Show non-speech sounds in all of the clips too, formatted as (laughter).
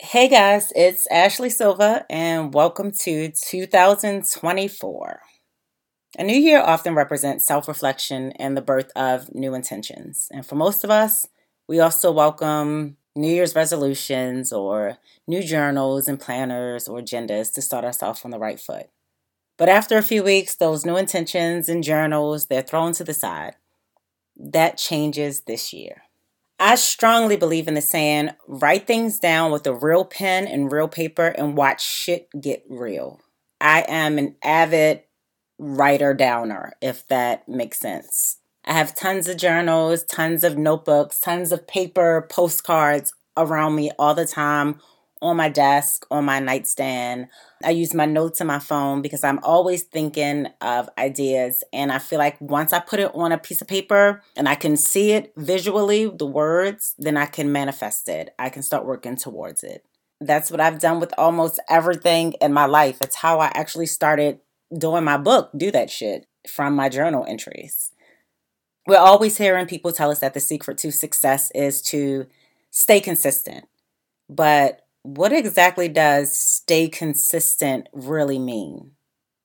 Hey guys, it's Ashley Silva, and welcome to 2024. A new year often represents self reflection and the birth of new intentions. And for most of us, we also welcome New Year's resolutions or new journals and planners or agendas to start ourselves on the right foot. But after a few weeks, those new intentions and journals, they're thrown to the side. That changes this year. I strongly believe in the saying, write things down with a real pen and real paper and watch shit get real. I am an avid writer downer, if that makes sense. I have tons of journals, tons of notebooks, tons of paper, postcards around me all the time on my desk, on my nightstand. I use my notes on my phone because I'm always thinking of ideas. And I feel like once I put it on a piece of paper and I can see it visually, the words, then I can manifest it. I can start working towards it. That's what I've done with almost everything in my life. It's how I actually started doing my book, Do That Shit, from my journal entries. We're always hearing people tell us that the secret to success is to stay consistent. But what exactly does stay consistent really mean?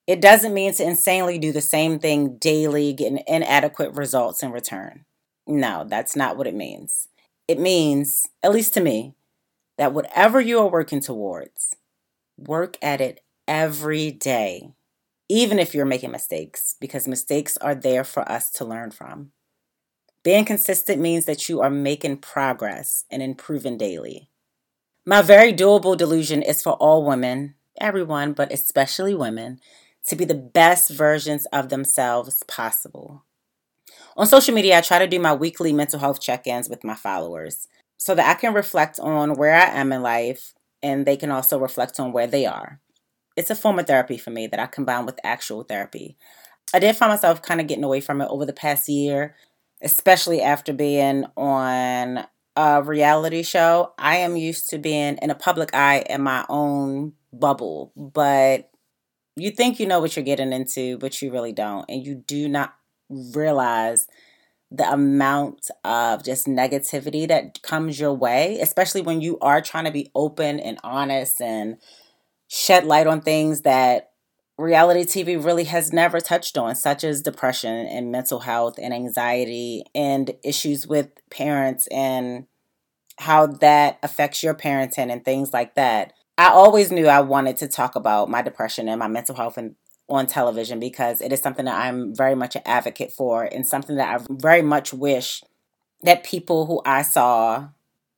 It doesn't mean to insanely do the same thing daily, getting inadequate results in return. No, that's not what it means. It means, at least to me, that whatever you are working towards, work at it every day, even if you're making mistakes, because mistakes are there for us to learn from. Being consistent means that you are making progress and improving daily. My very doable delusion is for all women, everyone, but especially women, to be the best versions of themselves possible. On social media, I try to do my weekly mental health check ins with my followers so that I can reflect on where I am in life and they can also reflect on where they are. It's a form of therapy for me that I combine with actual therapy. I did find myself kind of getting away from it over the past year, especially after being on a reality show, I am used to being in a public eye in my own bubble, but you think you know what you're getting into, but you really don't. And you do not realize the amount of just negativity that comes your way, especially when you are trying to be open and honest and shed light on things that reality TV really has never touched on, such as depression and mental health and anxiety and issues with parents and how that affects your parenting and things like that. I always knew I wanted to talk about my depression and my mental health and on television because it is something that I'm very much an advocate for and something that I very much wish that people who I saw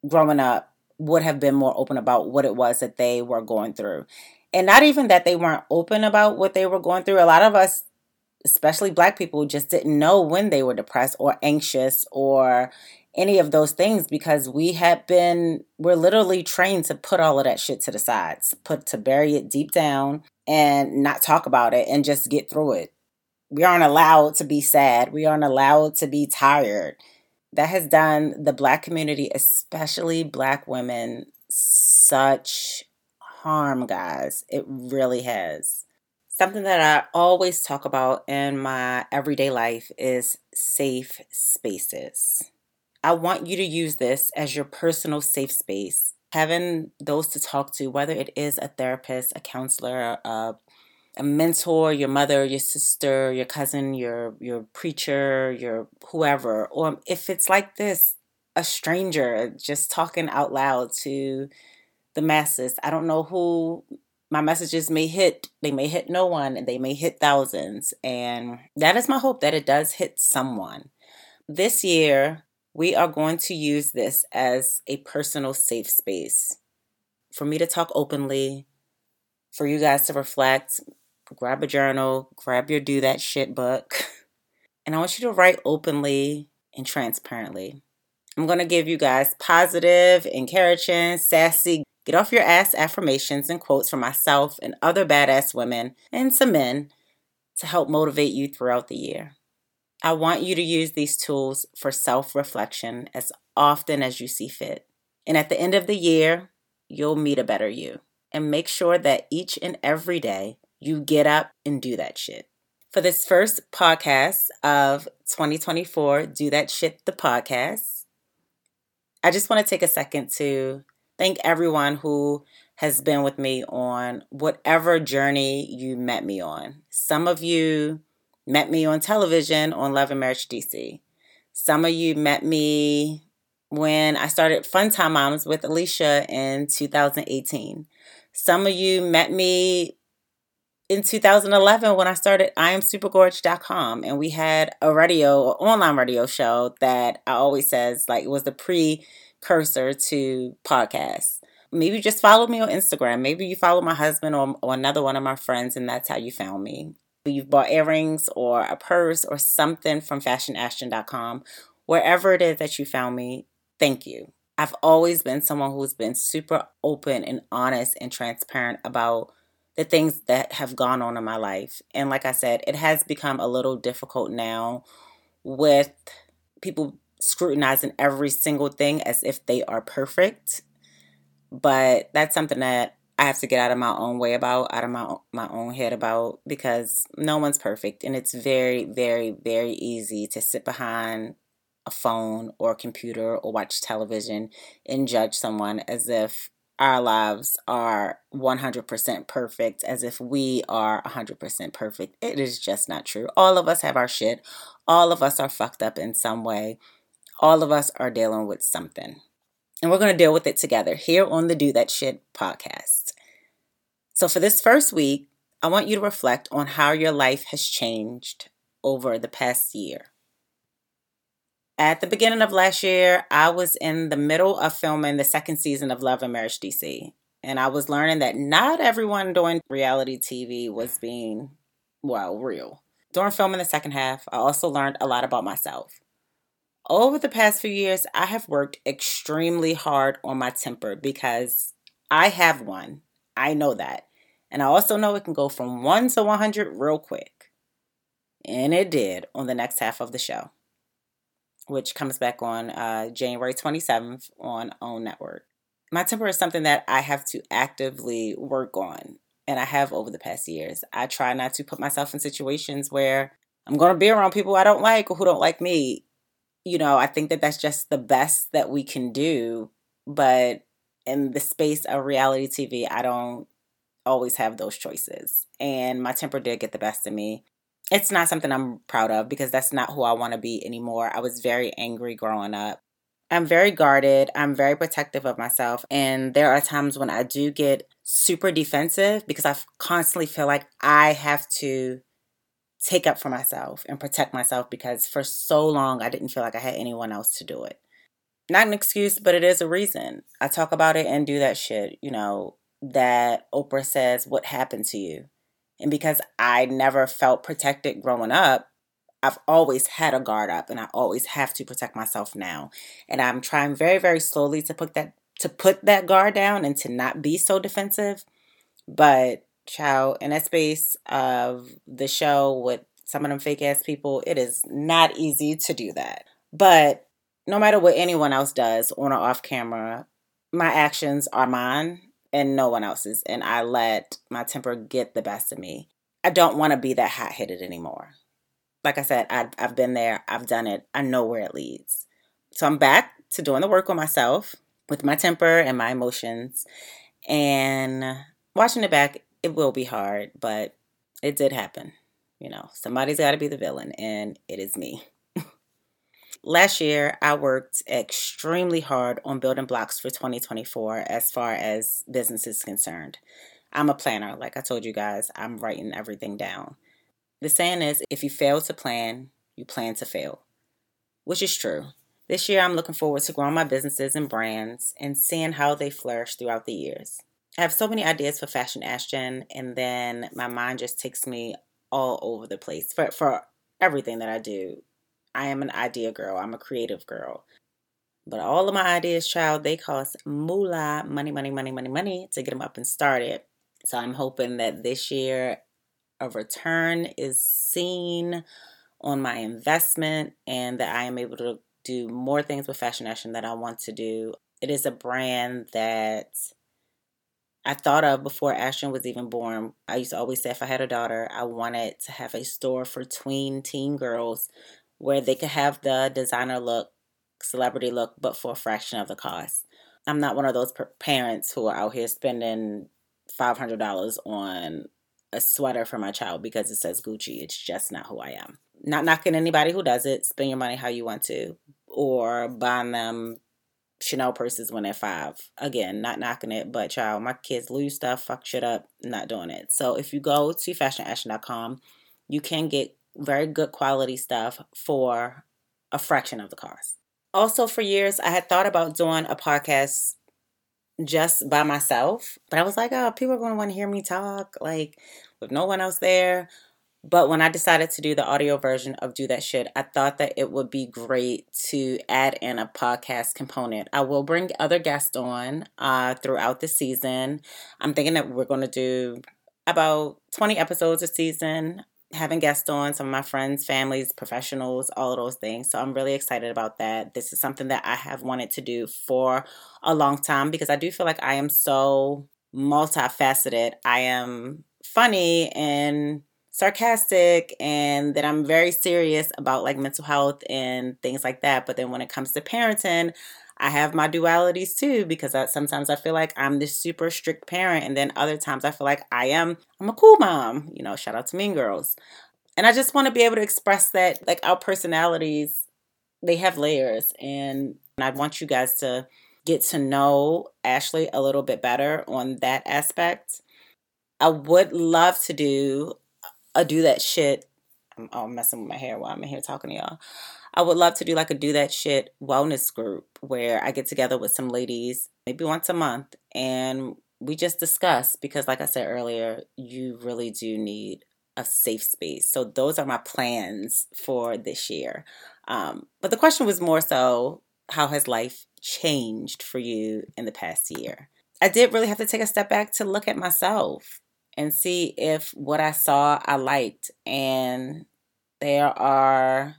growing up would have been more open about what it was that they were going through and not even that they weren't open about what they were going through. A lot of us, especially black people, just didn't know when they were depressed or anxious or any of those things because we had been, we're literally trained to put all of that shit to the sides, put to bury it deep down and not talk about it and just get through it. We aren't allowed to be sad. We aren't allowed to be tired. That has done the black community, especially black women, such harm, guys. It really has. Something that I always talk about in my everyday life is safe spaces. I want you to use this as your personal safe space. Having those to talk to, whether it is a therapist, a counselor, a, a mentor, your mother, your sister, your cousin, your your preacher, your whoever, or if it's like this, a stranger just talking out loud to the masses. I don't know who my messages may hit. They may hit no one and they may hit thousands. And that is my hope that it does hit someone. This year, we are going to use this as a personal safe space for me to talk openly, for you guys to reflect, grab a journal, grab your do that shit book. And I want you to write openly and transparently. I'm going to give you guys positive, encouraging, sassy, Get off your ass affirmations and quotes from myself and other badass women and some men to help motivate you throughout the year. I want you to use these tools for self reflection as often as you see fit. And at the end of the year, you'll meet a better you. And make sure that each and every day you get up and do that shit. For this first podcast of 2024, Do That Shit, the podcast, I just want to take a second to thank everyone who has been with me on whatever journey you met me on. Some of you met me on television on Love and Marriage DC. Some of you met me when I started Fun Time Moms with Alicia in 2018. Some of you met me in 2011 when I started IamSupergorge.com and we had a radio, online radio show that I always says like it was the precursor to podcasts. Maybe just follow me on Instagram. Maybe you follow my husband or, or another one of my friends and that's how you found me. You've bought earrings or a purse or something from fashionashton.com. Wherever it is that you found me, thank you. I've always been someone who's been super open and honest and transparent about the things that have gone on in my life. And like I said, it has become a little difficult now with people scrutinizing every single thing as if they are perfect. But that's something that I have to get out of my own way about, out of my my own head about because no one's perfect and it's very very very easy to sit behind a phone or a computer or watch television and judge someone as if our lives are 100% perfect, as if we are 100% perfect. It is just not true. All of us have our shit. All of us are fucked up in some way. All of us are dealing with something. And we're going to deal with it together here on the Do That Shit podcast. So, for this first week, I want you to reflect on how your life has changed over the past year. At the beginning of last year, I was in the middle of filming the second season of Love and Marriage DC. And I was learning that not everyone doing reality TV was being, well, real. During filming the second half, I also learned a lot about myself. Over the past few years, I have worked extremely hard on my temper because I have one. I know that. And I also know it can go from 1 to 100 real quick. And it did on the next half of the show which comes back on uh, January 27th on OWN Network. My temper is something that I have to actively work on, and I have over the past years. I try not to put myself in situations where I'm going to be around people I don't like or who don't like me. You know, I think that that's just the best that we can do, but in the space of reality TV, I don't always have those choices. And my temper did get the best of me it's not something I'm proud of because that's not who I want to be anymore. I was very angry growing up. I'm very guarded. I'm very protective of myself. And there are times when I do get super defensive because I constantly feel like I have to take up for myself and protect myself because for so long I didn't feel like I had anyone else to do it. Not an excuse, but it is a reason. I talk about it and do that shit, you know, that Oprah says, What happened to you? And because I never felt protected growing up, I've always had a guard up and I always have to protect myself now. And I'm trying very, very slowly to put that to put that guard down and to not be so defensive. But child, in that space of the show with some of them fake ass people, it is not easy to do that. But no matter what anyone else does on or off camera, my actions are mine and no one else's. And I let my temper get the best of me. I don't want to be that hot headed anymore. Like I said, I, I've been there, I've done it, I know where it leads. So I'm back to doing the work on myself with my temper and my emotions. And watching it back, it will be hard, but it did happen. You know, somebody's got to be the villain, and it is me. (laughs) Last year, I worked extremely hard on building blocks for 2024 as far as business is concerned. I'm a planner, like I told you guys, I'm writing everything down. The saying is if you fail to plan, you plan to fail, which is true. This year, I'm looking forward to growing my businesses and brands and seeing how they flourish throughout the years. I have so many ideas for Fashion Ashton, and then my mind just takes me all over the place for, for everything that I do I am an idea girl. I'm a creative girl. But all of my ideas, child, they cost moolah, money, money, money, money, money to get them up and started. So I'm hoping that this year a return is seen on my investment and that I am able to do more things with Fashion Ashton that I want to do. It is a brand that I thought of before Ashton was even born. I used to always say if I had a daughter, I wanted to have a store for tween teen girls where they could have the designer look, celebrity look, but for a fraction of the cost. I'm not one of those parents who are out here spending $500 on a sweater for my child because it says Gucci. It's just not who I am. Not knocking anybody who does it. Spend your money how you want to. Or buying them Chanel purses when they're five. Again, not knocking it, but child, my kids lose stuff, fuck shit up, not doing it. So if you go to fashionashton.com, you can get very good quality stuff for a fraction of the cost. Also, for years, I had thought about doing a podcast just by myself, but I was like, oh, people are going to want to hear me talk, like with no one else there. But when I decided to do the audio version of Do That Shit, I thought that it would be great to add in a podcast component. I will bring other guests on uh, throughout the season. I'm thinking that we're going to do about 20 episodes a season, having guests on, some of my friends, families, professionals, all of those things. So I'm really excited about that. This is something that I have wanted to do for a long time because I do feel like I am so multifaceted. I am funny and sarcastic and that I'm very serious about like mental health and things like that. But then when it comes to parenting, I have my dualities too because I, sometimes I feel like I'm this super strict parent, and then other times I feel like I am I'm a cool mom. You know, shout out to Mean Girls. And I just want to be able to express that like our personalities they have layers and I want you guys to get to know Ashley a little bit better on that aspect. I would love to do a do that shit. I'm, messing with my hair while I'm in here talking to y'all. I would love to do like a do that shit wellness group where I get together with some ladies maybe once a month and we just discuss because like I said earlier, you really do need a safe space. So those are my plans for this year. Um, but the question was more so how has life changed for you in the past year? I did really have to take a step back to look at myself and see if what I saw I liked. And there are,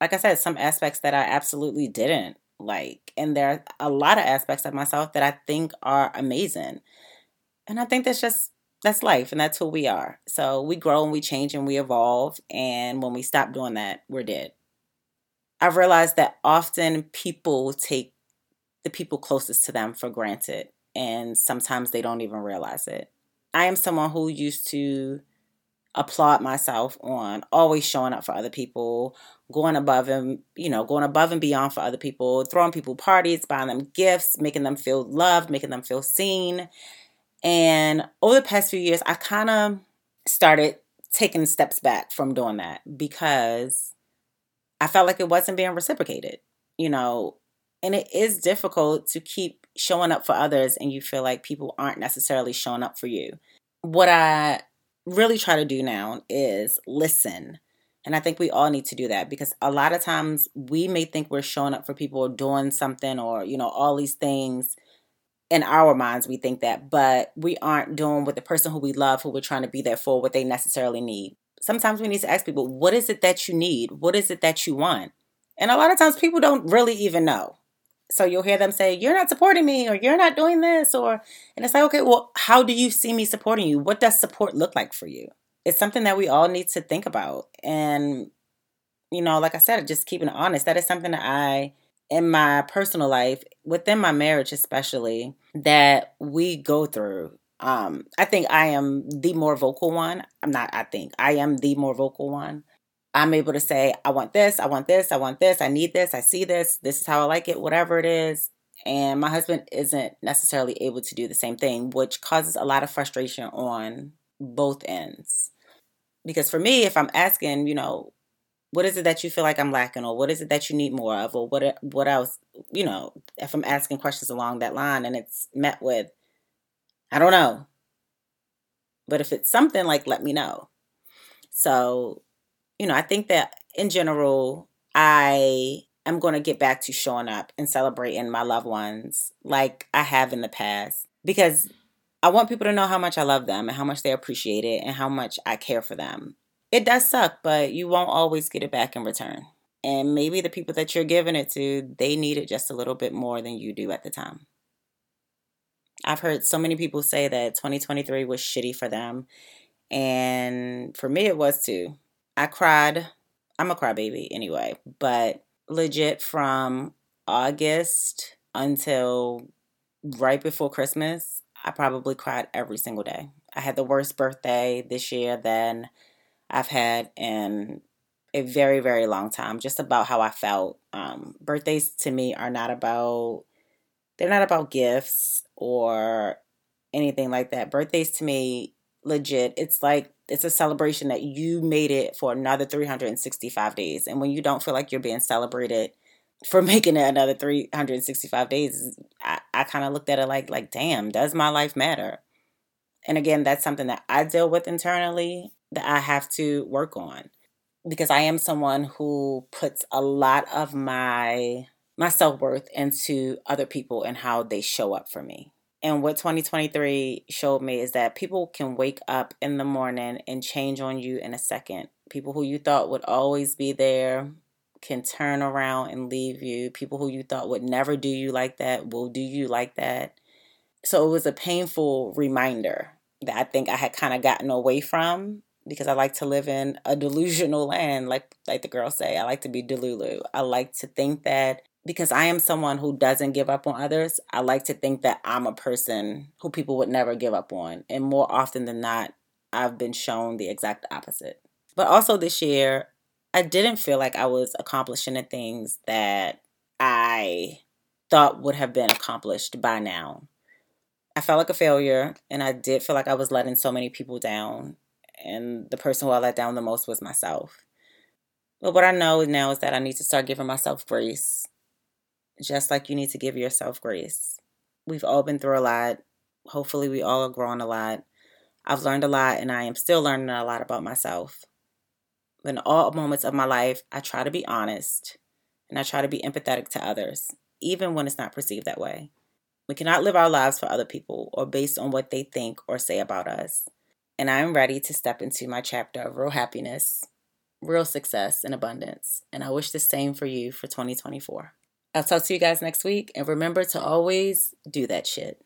like I said, some aspects that I absolutely didn't like. And there are a lot of aspects of myself that I think are amazing. And I think that's just that's life and that's who we are. So we grow and we change and we evolve. And when we stop doing that, we're dead. I've realized that often people take the people closest to them for granted. And sometimes they don't even realize it. I am someone who used to applaud myself on always showing up for other people, going above and, you know, going above and beyond for other people, throwing people parties, buying them gifts, making them feel loved, making them feel seen. And over the past few years, I kind of started taking steps back from doing that because I felt like it wasn't being reciprocated, you know, and it is difficult to keep showing up for others and you feel like people aren't necessarily showing up for you. What I really try to do now is listen. And I think we all need to do that because a lot of times we may think we're showing up for people or doing something or, you know, all these things in our minds we think that, but we aren't doing with the person who we love, who we're trying to be there for, what they necessarily need. Sometimes we need to ask people, what is it that you need? What is it that you want? And a lot of times people don't really even know so you'll hear them say you're not supporting me or you're not doing this or and it's like okay well how do you see me supporting you? What does support look like for you? It's something that we all need to think about and you know like i said just keeping it honest. That is something that i in my personal life within my marriage especially that we go through. Um i think i am the more vocal one. I'm not i think i am the more vocal one I'm able to say, I want this, I want this, I want this, I need this, I see this, this is how I like it, whatever it is. And my husband isn't necessarily able to do the same thing, which causes a lot of frustration on both ends. Because for me, if I'm asking, you know, what is it that you feel like I'm lacking, or what is it that you need more of, or what uh, what else, you know, if I'm asking questions along that line and it's met with, I don't know. But if it's something like, let me know. So you know, I think that in general, I am going to get back to showing up and celebrating my loved ones like I have in the past because I want people to know how much I love them and how much they appreciate it and how much I care for them. It does suck, but you won't always get it back in return. And maybe the people that you're giving it to, they need it just a little bit more than you do at the time. I've heard so many people say that 2023 was shitty for them. And for me, it was too. I cried. I'm a crybaby anyway, but legit from August until right before Christmas, I probably cried every single day. I had the worst birthday this year than I've had in a very, very long time, just about how I felt. Um, birthdays to me are not about, they're not about gifts or anything like that. Birthdays to me, legit, it's like, it's a celebration that you made it for another 365 days. And when you don't feel like you're being celebrated, for (laughs) making it another 365 days i, I kind of looked at it like like damn does my life matter? And again that's something that i deal with internally that i have to work on. Because i am someone who puts a lot of my my self-worth into other people and how they show up for me and what 2023 showed me is that people can wake up in the morning and change on you in a second people who you thought would always be there can turn around and leave you. People who you thought would never do you like that will do you like that. So it was a painful reminder that I think I had kind of gotten away from because I like to live in a (laughs) delusional land, like like the girls say. I like to be delulu. I like to think that because I am someone who doesn't give up on others, I like to think that I'm a person who people would never give up on. And more often than not, I've been shown the exact opposite. But also this year, I didn't feel like I was accomplishing the things that I thought would have been accomplished by now. I felt like a failure, and I did feel like I was letting so many people down. And the person who I let down the most was myself. But what I know now is that I need to start giving myself grace, just like you need to give yourself grace. We've all been through a lot. Hopefully, we all have grown a lot. I've learned a lot, and I am still learning a lot about myself in all moments of my life, I try to be honest and I try to be empathetic to others, even when it's not perceived that way. We cannot live our lives for other people or based on what they think or say about us. And I am ready to step into my chapter of real happiness, real success, and abundance. And I wish the same for you for 2024. I'll talk to you guys next week. And remember to always do that shit.